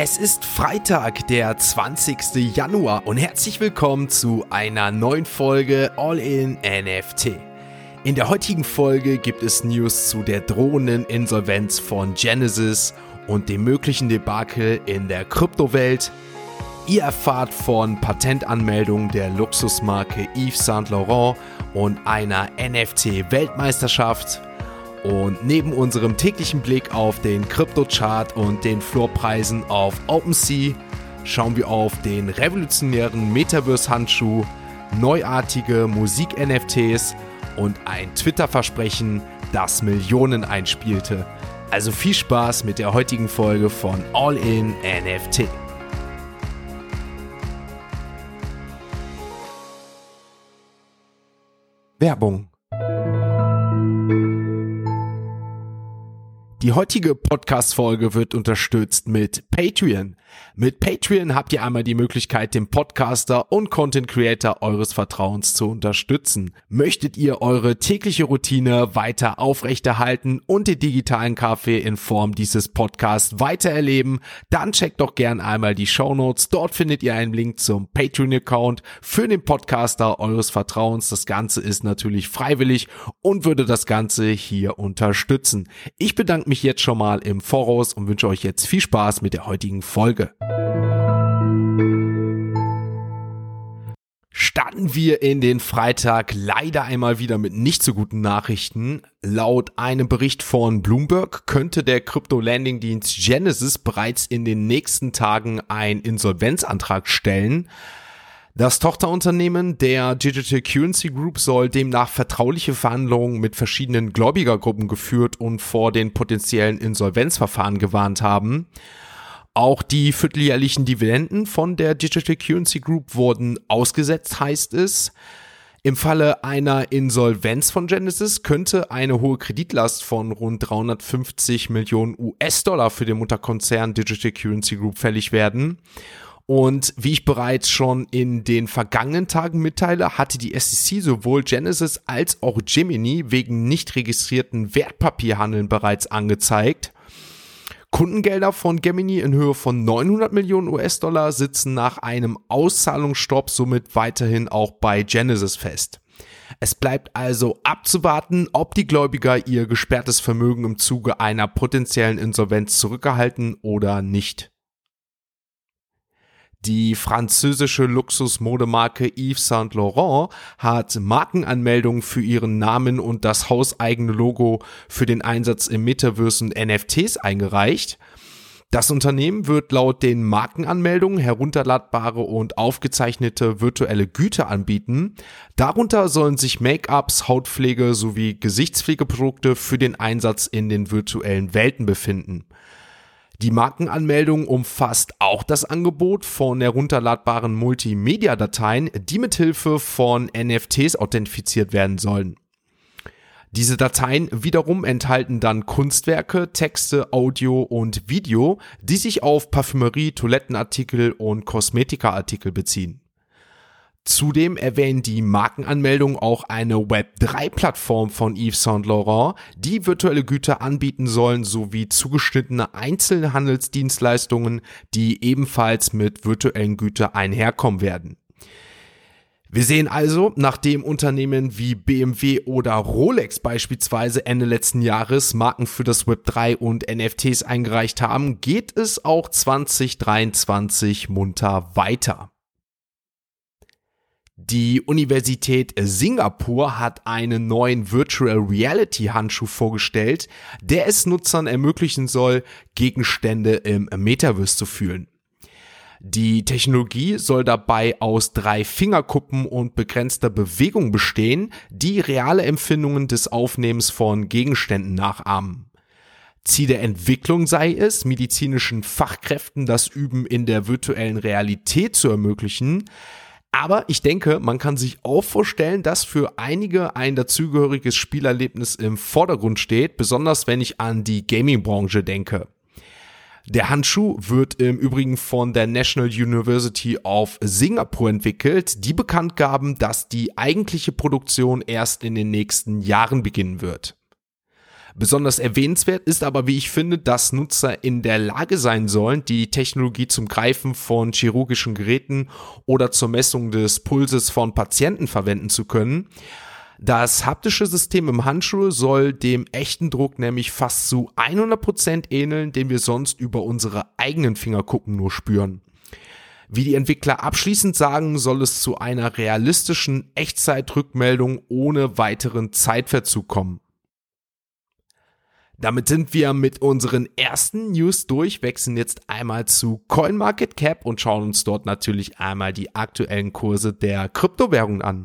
Es ist Freitag, der 20. Januar und herzlich willkommen zu einer neuen Folge All in NFT. In der heutigen Folge gibt es News zu der drohenden Insolvenz von Genesis und dem möglichen Debakel in der Kryptowelt. Ihr erfahrt von Patentanmeldungen der Luxusmarke Yves Saint Laurent und einer NFT-Weltmeisterschaft. Und neben unserem täglichen Blick auf den Kryptochart und den Floorpreisen auf OpenSea schauen wir auf den revolutionären Metaverse-Handschuh, neuartige Musik-NFTs und ein Twitter-Versprechen, das Millionen einspielte. Also viel Spaß mit der heutigen Folge von All in NFT. Werbung Die heutige Podcast-Folge wird unterstützt mit Patreon. Mit Patreon habt ihr einmal die Möglichkeit, den Podcaster und Content Creator eures Vertrauens zu unterstützen. Möchtet ihr eure tägliche Routine weiter aufrechterhalten und den digitalen Kaffee in Form dieses Podcasts weiter erleben, dann checkt doch gern einmal die Show Notes. Dort findet ihr einen Link zum Patreon-Account für den Podcaster eures Vertrauens. Das Ganze ist natürlich freiwillig und würde das Ganze hier unterstützen. Ich bedanke mich jetzt schon mal im Voraus und wünsche euch jetzt viel Spaß mit der heutigen Folge. Starten wir in den Freitag leider einmal wieder mit nicht so guten Nachrichten. Laut einem Bericht von Bloomberg könnte der Krypto-Landing-Dienst Genesis bereits in den nächsten Tagen einen Insolvenzantrag stellen. Das Tochterunternehmen der Digital Currency Group soll demnach vertrauliche Verhandlungen mit verschiedenen Gläubigergruppen geführt und vor den potenziellen Insolvenzverfahren gewarnt haben. Auch die vierteljährlichen Dividenden von der Digital Currency Group wurden ausgesetzt, heißt es. Im Falle einer Insolvenz von Genesis könnte eine hohe Kreditlast von rund 350 Millionen US-Dollar für den Mutterkonzern Digital Currency Group fällig werden. Und wie ich bereits schon in den vergangenen Tagen mitteile, hatte die SEC sowohl Genesis als auch Gemini wegen nicht registrierten Wertpapierhandeln bereits angezeigt. Kundengelder von Gemini in Höhe von 900 Millionen US-Dollar sitzen nach einem Auszahlungsstopp somit weiterhin auch bei Genesis fest. Es bleibt also abzuwarten, ob die Gläubiger ihr gesperrtes Vermögen im Zuge einer potenziellen Insolvenz zurückerhalten oder nicht. Die französische Luxusmodemarke Yves Saint Laurent hat Markenanmeldungen für ihren Namen und das hauseigene Logo für den Einsatz im Metaverse und NFTs eingereicht. Das Unternehmen wird laut den Markenanmeldungen herunterladbare und aufgezeichnete virtuelle Güter anbieten. Darunter sollen sich Make-ups, Hautpflege sowie Gesichtspflegeprodukte für den Einsatz in den virtuellen Welten befinden. Die Markenanmeldung umfasst auch das Angebot von herunterladbaren Multimedia-Dateien, die mithilfe von NFTs authentifiziert werden sollen. Diese Dateien wiederum enthalten dann Kunstwerke, Texte, Audio und Video, die sich auf Parfümerie, Toilettenartikel und Kosmetikaartikel beziehen. Zudem erwähnen die Markenanmeldungen auch eine Web3-Plattform von Yves Saint Laurent, die virtuelle Güter anbieten sollen, sowie zugeschnittene Einzelhandelsdienstleistungen, die ebenfalls mit virtuellen Gütern einherkommen werden. Wir sehen also, nachdem Unternehmen wie BMW oder Rolex beispielsweise Ende letzten Jahres Marken für das Web3 und NFTs eingereicht haben, geht es auch 2023 munter weiter. Die Universität Singapur hat einen neuen Virtual Reality Handschuh vorgestellt, der es Nutzern ermöglichen soll, Gegenstände im Metaverse zu fühlen. Die Technologie soll dabei aus drei Fingerkuppen und begrenzter Bewegung bestehen, die reale Empfindungen des Aufnehmens von Gegenständen nachahmen. Ziel der Entwicklung sei es, medizinischen Fachkräften das Üben in der virtuellen Realität zu ermöglichen, aber ich denke, man kann sich auch vorstellen, dass für einige ein dazugehöriges Spielerlebnis im Vordergrund steht, besonders wenn ich an die Gaming-Branche denke. Der Handschuh wird im Übrigen von der National University of Singapore entwickelt. Die bekannt gaben, dass die eigentliche Produktion erst in den nächsten Jahren beginnen wird. Besonders erwähnenswert ist aber, wie ich finde, dass Nutzer in der Lage sein sollen, die Technologie zum Greifen von chirurgischen Geräten oder zur Messung des Pulses von Patienten verwenden zu können. Das haptische System im Handschuh soll dem echten Druck nämlich fast zu 100% ähneln, den wir sonst über unsere eigenen Fingerkuppen nur spüren. Wie die Entwickler abschließend sagen, soll es zu einer realistischen Echtzeitrückmeldung ohne weiteren Zeitverzug kommen. Damit sind wir mit unseren ersten News durch, wechseln jetzt einmal zu CoinMarketCap und schauen uns dort natürlich einmal die aktuellen Kurse der Kryptowährungen an.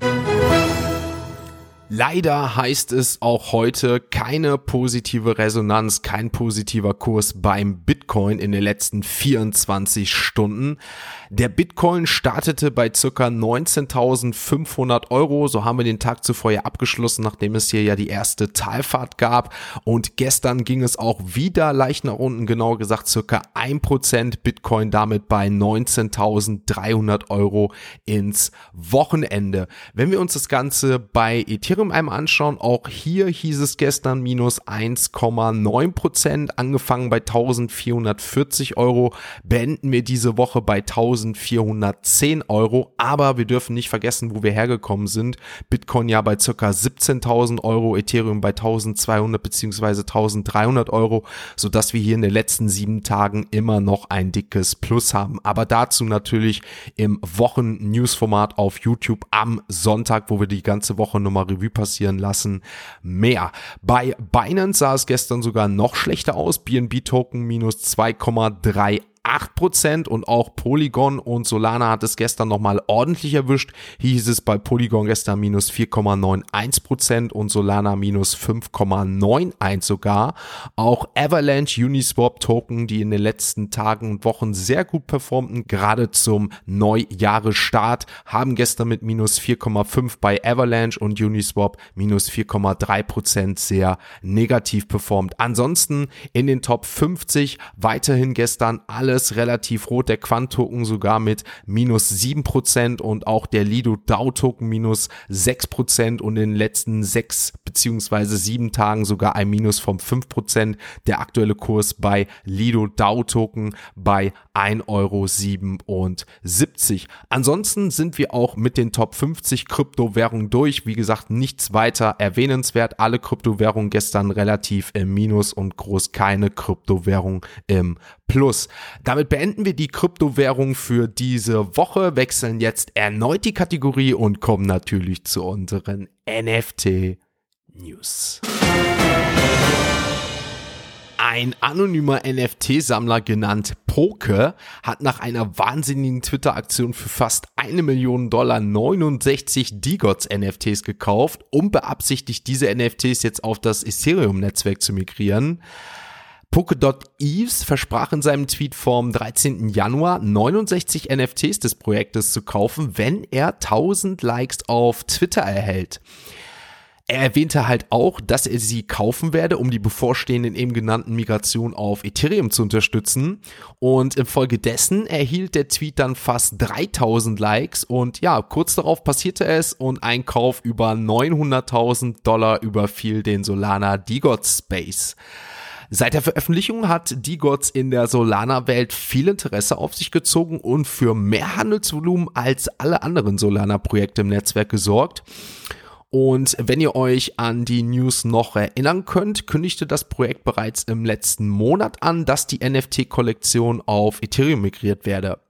Leider heißt es auch heute keine positive Resonanz, kein positiver Kurs beim Bitcoin in den letzten 24 Stunden. Der Bitcoin startete bei circa 19.500 Euro. So haben wir den Tag zuvor ja abgeschlossen, nachdem es hier ja die erste Talfahrt gab. Und gestern ging es auch wieder leicht nach unten, genauer gesagt circa 1% Bitcoin damit bei 19.300 Euro ins Wochenende. Wenn wir uns das Ganze bei Ethereum einmal anschauen, auch hier hieß es gestern minus 1,9%, angefangen bei 1440 Euro, beenden wir diese Woche bei 1000 1410 Euro. Aber wir dürfen nicht vergessen, wo wir hergekommen sind. Bitcoin ja bei circa 17.000 Euro, Ethereum bei 1200 beziehungsweise 1300 Euro, so dass wir hier in den letzten sieben Tagen immer noch ein dickes Plus haben. Aber dazu natürlich im Wochen-News-Format auf YouTube am Sonntag, wo wir die ganze Woche nochmal Revue passieren lassen, mehr. Bei Binance sah es gestern sogar noch schlechter aus. BNB Token minus 2,3 8% und auch Polygon und Solana hat es gestern nochmal ordentlich erwischt. Hier hieß es bei Polygon gestern minus 4,91% und Solana minus 5,91 sogar. Auch Avalanche Uniswap Token, die in den letzten Tagen und Wochen sehr gut performten, gerade zum Neujahresstart, haben gestern mit minus 4,5 bei Avalanche und Uniswap minus 4,3% sehr negativ performt. Ansonsten in den Top 50 weiterhin gestern alle alles relativ rot. Der Quant-Token sogar mit minus 7% und auch der Lido DAO-Token minus 6% und in den letzten sechs beziehungsweise sieben Tagen sogar ein Minus von 5%. Der aktuelle Kurs bei Lido DAO-Token bei 1,77 Euro. Ansonsten sind wir auch mit den Top 50 Kryptowährungen durch. Wie gesagt, nichts weiter erwähnenswert. Alle Kryptowährungen gestern relativ im Minus und groß keine Kryptowährung im Plus. Damit beenden wir die Kryptowährung für diese Woche, wechseln jetzt erneut die Kategorie und kommen natürlich zu unseren NFT News. Ein anonymer NFT-Sammler genannt Poke hat nach einer wahnsinnigen Twitter-Aktion für fast eine Million Dollar 69 Digots NFTs gekauft und beabsichtigt, diese NFTs jetzt auf das Ethereum-Netzwerk zu migrieren. Polkadot Eves versprach in seinem Tweet vom 13. Januar 69 NFTs des Projektes zu kaufen, wenn er 1000 Likes auf Twitter erhält. Er erwähnte halt auch, dass er sie kaufen werde, um die bevorstehenden eben genannten Migrationen auf Ethereum zu unterstützen. Und infolgedessen erhielt der Tweet dann fast 3000 Likes. Und ja, kurz darauf passierte es und ein Kauf über 900.000 Dollar überfiel den Solana Digot Space. Seit der Veröffentlichung hat D-Gods in der Solana-Welt viel Interesse auf sich gezogen und für mehr Handelsvolumen als alle anderen Solana-Projekte im Netzwerk gesorgt. Und wenn ihr euch an die News noch erinnern könnt, kündigte das Projekt bereits im letzten Monat an, dass die NFT-Kollektion auf Ethereum migriert werde.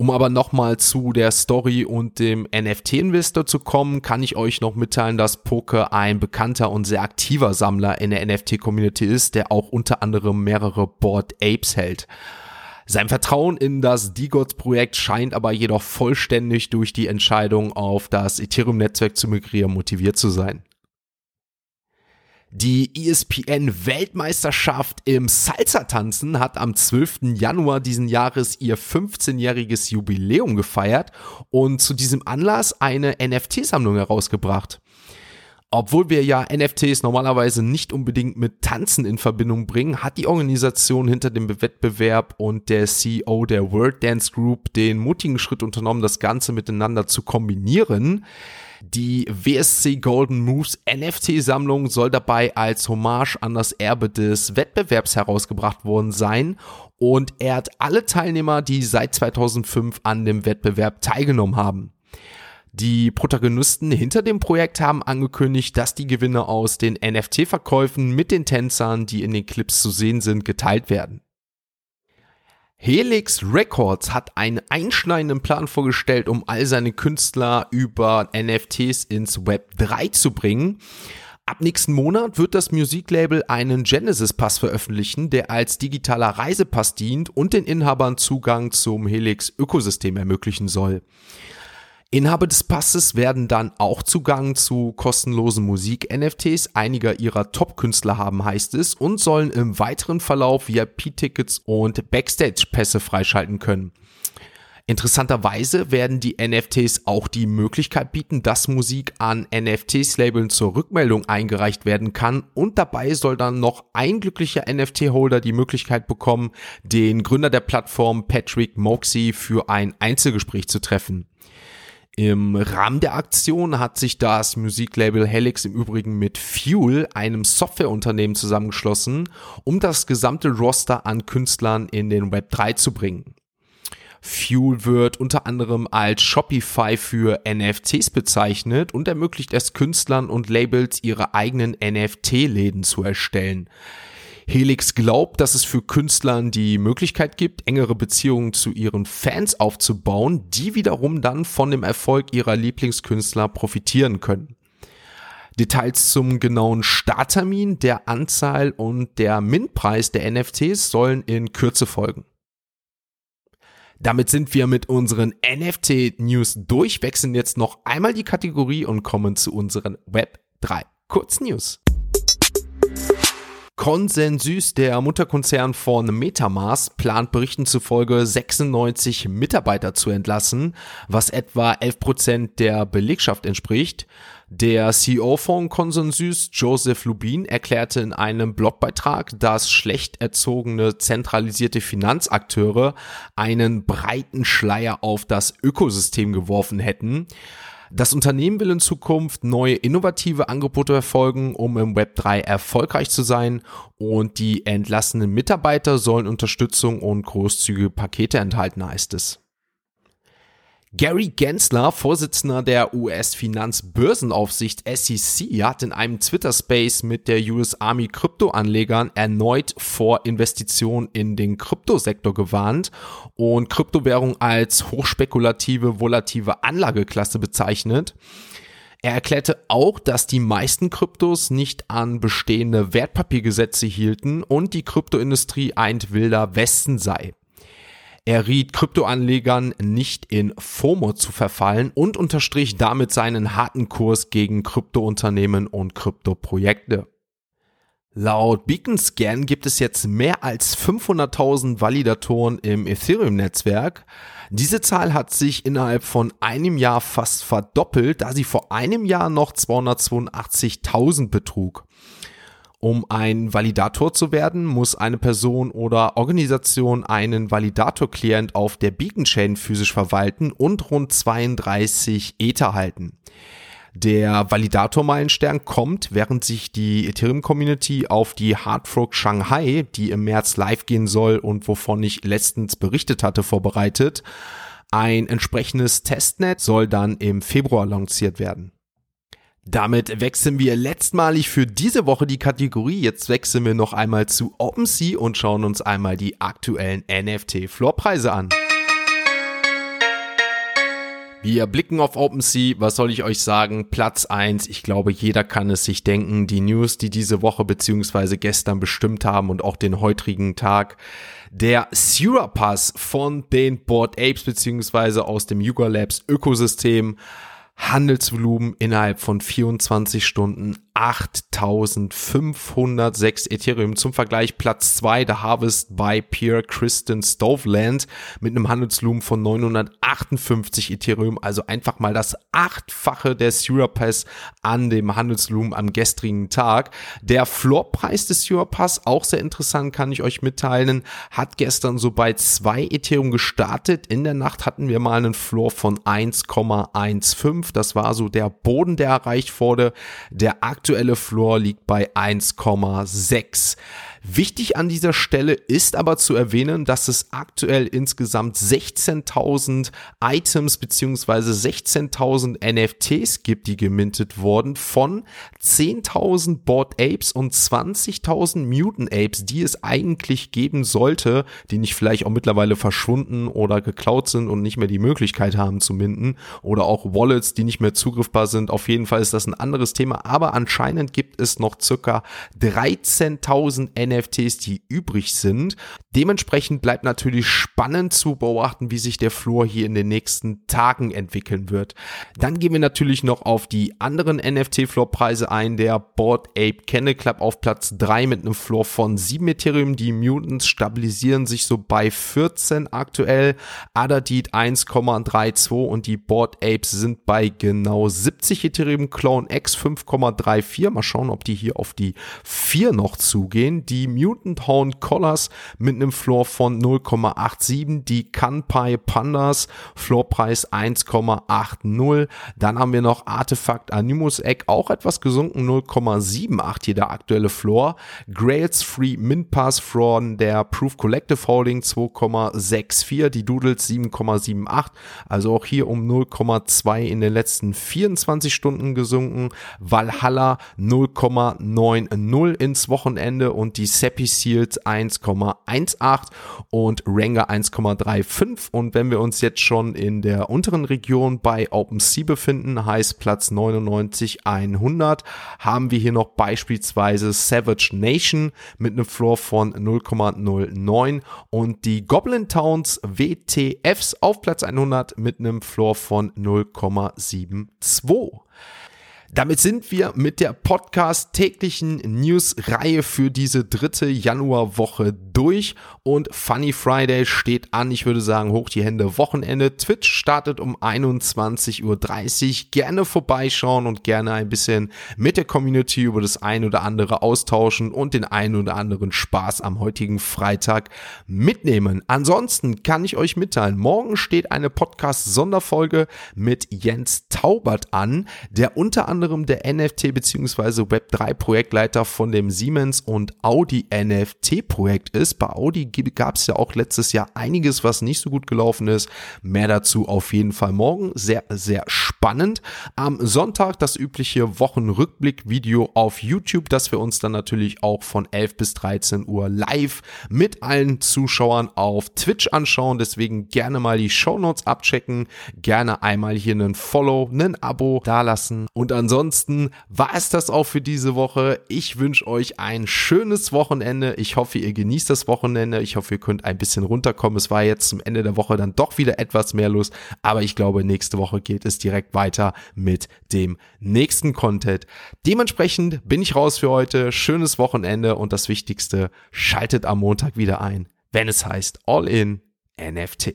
Um aber nochmal zu der Story und dem NFT-Investor zu kommen, kann ich euch noch mitteilen, dass Poke ein bekannter und sehr aktiver Sammler in der NFT-Community ist, der auch unter anderem mehrere Board Apes hält. Sein Vertrauen in das D-Gods-Projekt scheint aber jedoch vollständig durch die Entscheidung auf das Ethereum-Netzwerk zu migrieren motiviert zu sein. Die ESPN-Weltmeisterschaft im Salsa-Tanzen hat am 12. Januar diesen Jahres ihr 15-jähriges Jubiläum gefeiert und zu diesem Anlass eine NFT-Sammlung herausgebracht. Obwohl wir ja NFTs normalerweise nicht unbedingt mit Tanzen in Verbindung bringen, hat die Organisation hinter dem Wettbewerb und der CEO der World Dance Group den mutigen Schritt unternommen, das Ganze miteinander zu kombinieren. Die WSC Golden Moves NFT-Sammlung soll dabei als Hommage an das Erbe des Wettbewerbs herausgebracht worden sein und ehrt alle Teilnehmer, die seit 2005 an dem Wettbewerb teilgenommen haben. Die Protagonisten hinter dem Projekt haben angekündigt, dass die Gewinne aus den NFT-Verkäufen mit den Tänzern, die in den Clips zu sehen sind, geteilt werden. Helix Records hat einen einschneidenden Plan vorgestellt, um all seine Künstler über NFTs ins Web 3 zu bringen. Ab nächsten Monat wird das Musiklabel einen Genesis Pass veröffentlichen, der als digitaler Reisepass dient und den Inhabern Zugang zum Helix Ökosystem ermöglichen soll. Inhaber des Passes werden dann auch Zugang zu kostenlosen Musik-NFTs einiger ihrer Top-Künstler haben, heißt es, und sollen im weiteren Verlauf VIP-Tickets und Backstage-Pässe freischalten können. Interessanterweise werden die NFTs auch die Möglichkeit bieten, dass Musik an NFTs-Labeln zur Rückmeldung eingereicht werden kann und dabei soll dann noch ein glücklicher NFT-Holder die Möglichkeit bekommen, den Gründer der Plattform Patrick Moxie für ein Einzelgespräch zu treffen. Im Rahmen der Aktion hat sich das Musiklabel Helix im Übrigen mit Fuel, einem Softwareunternehmen, zusammengeschlossen, um das gesamte Roster an Künstlern in den Web 3 zu bringen. Fuel wird unter anderem als Shopify für NFTs bezeichnet und ermöglicht es Künstlern und Labels ihre eigenen NFT-Läden zu erstellen. Helix glaubt, dass es für Künstlern die Möglichkeit gibt, engere Beziehungen zu ihren Fans aufzubauen, die wiederum dann von dem Erfolg ihrer Lieblingskünstler profitieren können. Details zum genauen Starttermin, der Anzahl und der Mintpreis der NFTs sollen in Kürze folgen. Damit sind wir mit unseren NFT-News durch, wechseln jetzt noch einmal die Kategorie und kommen zu unseren Web 3 Kurznews. Consensys, der Mutterkonzern von Metamask, plant Berichten zufolge 96 Mitarbeiter zu entlassen, was etwa 11 Prozent der Belegschaft entspricht. Der CEO von Consensys, Joseph Lubin, erklärte in einem Blogbeitrag, dass schlecht erzogene zentralisierte Finanzakteure einen breiten Schleier auf das Ökosystem geworfen hätten. Das Unternehmen will in Zukunft neue innovative Angebote verfolgen, um im Web 3 erfolgreich zu sein und die entlassenen Mitarbeiter sollen Unterstützung und großzügige Pakete enthalten, heißt es. Gary Gensler, Vorsitzender der US-Finanzbörsenaufsicht SEC, hat in einem Twitter-Space mit der US Army Kryptoanlegern erneut vor Investitionen in den Kryptosektor gewarnt und Kryptowährung als hochspekulative, volative Anlageklasse bezeichnet. Er erklärte auch, dass die meisten Kryptos nicht an bestehende Wertpapiergesetze hielten und die Kryptoindustrie ein wilder Westen sei. Er riet Kryptoanlegern nicht in FOMO zu verfallen und unterstrich damit seinen harten Kurs gegen Kryptounternehmen und Kryptoprojekte. Laut Beacon gibt es jetzt mehr als 500.000 Validatoren im Ethereum-Netzwerk. Diese Zahl hat sich innerhalb von einem Jahr fast verdoppelt, da sie vor einem Jahr noch 282.000 betrug. Um ein Validator zu werden, muss eine Person oder Organisation einen Validator-Client auf der Beacon Chain physisch verwalten und rund 32 Ether halten. Der Validator-Meilenstern kommt, während sich die Ethereum-Community auf die Hardfork Shanghai, die im März live gehen soll und wovon ich letztens berichtet hatte, vorbereitet. Ein entsprechendes Testnet soll dann im Februar lanciert werden. Damit wechseln wir letztmalig für diese Woche die Kategorie. Jetzt wechseln wir noch einmal zu OpenSea und schauen uns einmal die aktuellen NFT-Floorpreise an. Wir blicken auf OpenSea. Was soll ich euch sagen? Platz eins. Ich glaube, jeder kann es sich denken. Die News, die diese Woche beziehungsweise gestern bestimmt haben und auch den heutigen Tag. Der Sura Pass von den Board Apes beziehungsweise aus dem Yuga Labs Ökosystem Handelsvolumen innerhalb von 24 Stunden 8506 Ethereum. Zum Vergleich Platz 2 der Harvest bei Pierre Kristen Stoveland mit einem Handelsvolumen von 958 Ethereum. Also einfach mal das achtfache der Surapass an dem Handelsvolumen am gestrigen Tag. Der Floorpreis des Surapass, auch sehr interessant, kann ich euch mitteilen, hat gestern so bei 2 Ethereum gestartet. In der Nacht hatten wir mal einen Floor von 1,15. Das war so der Boden, der erreicht wurde. Der aktuelle Floor liegt bei 1,6. Wichtig an dieser Stelle ist aber zu erwähnen, dass es aktuell insgesamt 16.000 Items beziehungsweise 16.000 NFTs gibt, die gemintet wurden von 10.000 Bored Apes und 20.000 Mutant Apes, die es eigentlich geben sollte, die nicht vielleicht auch mittlerweile verschwunden oder geklaut sind und nicht mehr die Möglichkeit haben zu minden oder auch Wallets, die nicht mehr zugriffbar sind. Auf jeden Fall ist das ein anderes Thema, aber anscheinend gibt es noch circa 13.000 NFTs NFTs, die übrig sind. Dementsprechend bleibt natürlich spannend zu beobachten, wie sich der Floor hier in den nächsten Tagen entwickeln wird. Dann gehen wir natürlich noch auf die anderen NFT-Floor-Preise ein. Der Board Ape Kennel Club auf Platz 3 mit einem Floor von 7 Ethereum. Die Mutants stabilisieren sich so bei 14 aktuell. Adadit 1,32 und die Board Apes sind bei genau 70 Ethereum. Clone X 5,34. Mal schauen, ob die hier auf die 4 noch zugehen. Die Mutant Horn Collars mit einem Floor von 0,87, die Kanpai Pandas, Floorpreis 1,80. Dann haben wir noch Artefakt Animus Egg, auch etwas gesunken, 0,78 hier der aktuelle Floor. Grails Free Mint Pass von der Proof Collective Holding 2,64, die Doodles 7,78, also auch hier um 0,2 in den letzten 24 Stunden gesunken. Valhalla 0,90 ins Wochenende und die Seppi Seals 1,18 und Ranger 1,35. Und wenn wir uns jetzt schon in der unteren Region bei OpenSea befinden, heißt Platz 99 100, haben wir hier noch beispielsweise Savage Nation mit einem Floor von 0,09 und die Goblin Towns WTFs auf Platz 100 mit einem Floor von 0,72. Damit sind wir mit der Podcast täglichen News-Reihe für diese dritte Januarwoche durch und Funny Friday steht an. Ich würde sagen, hoch die Hände Wochenende. Twitch startet um 21.30 Uhr. Gerne vorbeischauen und gerne ein bisschen mit der Community über das ein oder andere austauschen und den ein oder anderen Spaß am heutigen Freitag mitnehmen. Ansonsten kann ich euch mitteilen, morgen steht eine Podcast-Sonderfolge mit Jens Taubert an, der unter anderem anderem der NFT bzw. Web3 Projektleiter von dem Siemens und Audi NFT Projekt ist. Bei Audi gab es ja auch letztes Jahr einiges, was nicht so gut gelaufen ist. Mehr dazu auf jeden Fall morgen. Sehr, sehr spannend. Am Sonntag das übliche Wochenrückblick-Video auf YouTube, das wir uns dann natürlich auch von 11 bis 13 Uhr live mit allen Zuschauern auf Twitch anschauen. Deswegen gerne mal die Show Notes abchecken. Gerne einmal hier einen Follow, einen Abo dalassen und ansonsten ansonsten war es das auch für diese Woche. Ich wünsche euch ein schönes Wochenende. Ich hoffe, ihr genießt das Wochenende. Ich hoffe, ihr könnt ein bisschen runterkommen. Es war jetzt zum Ende der Woche dann doch wieder etwas mehr los. Aber ich glaube, nächste Woche geht es direkt weiter mit dem nächsten Content. Dementsprechend bin ich raus für heute. Schönes Wochenende und das Wichtigste, schaltet am Montag wieder ein, wenn es heißt All in NFT.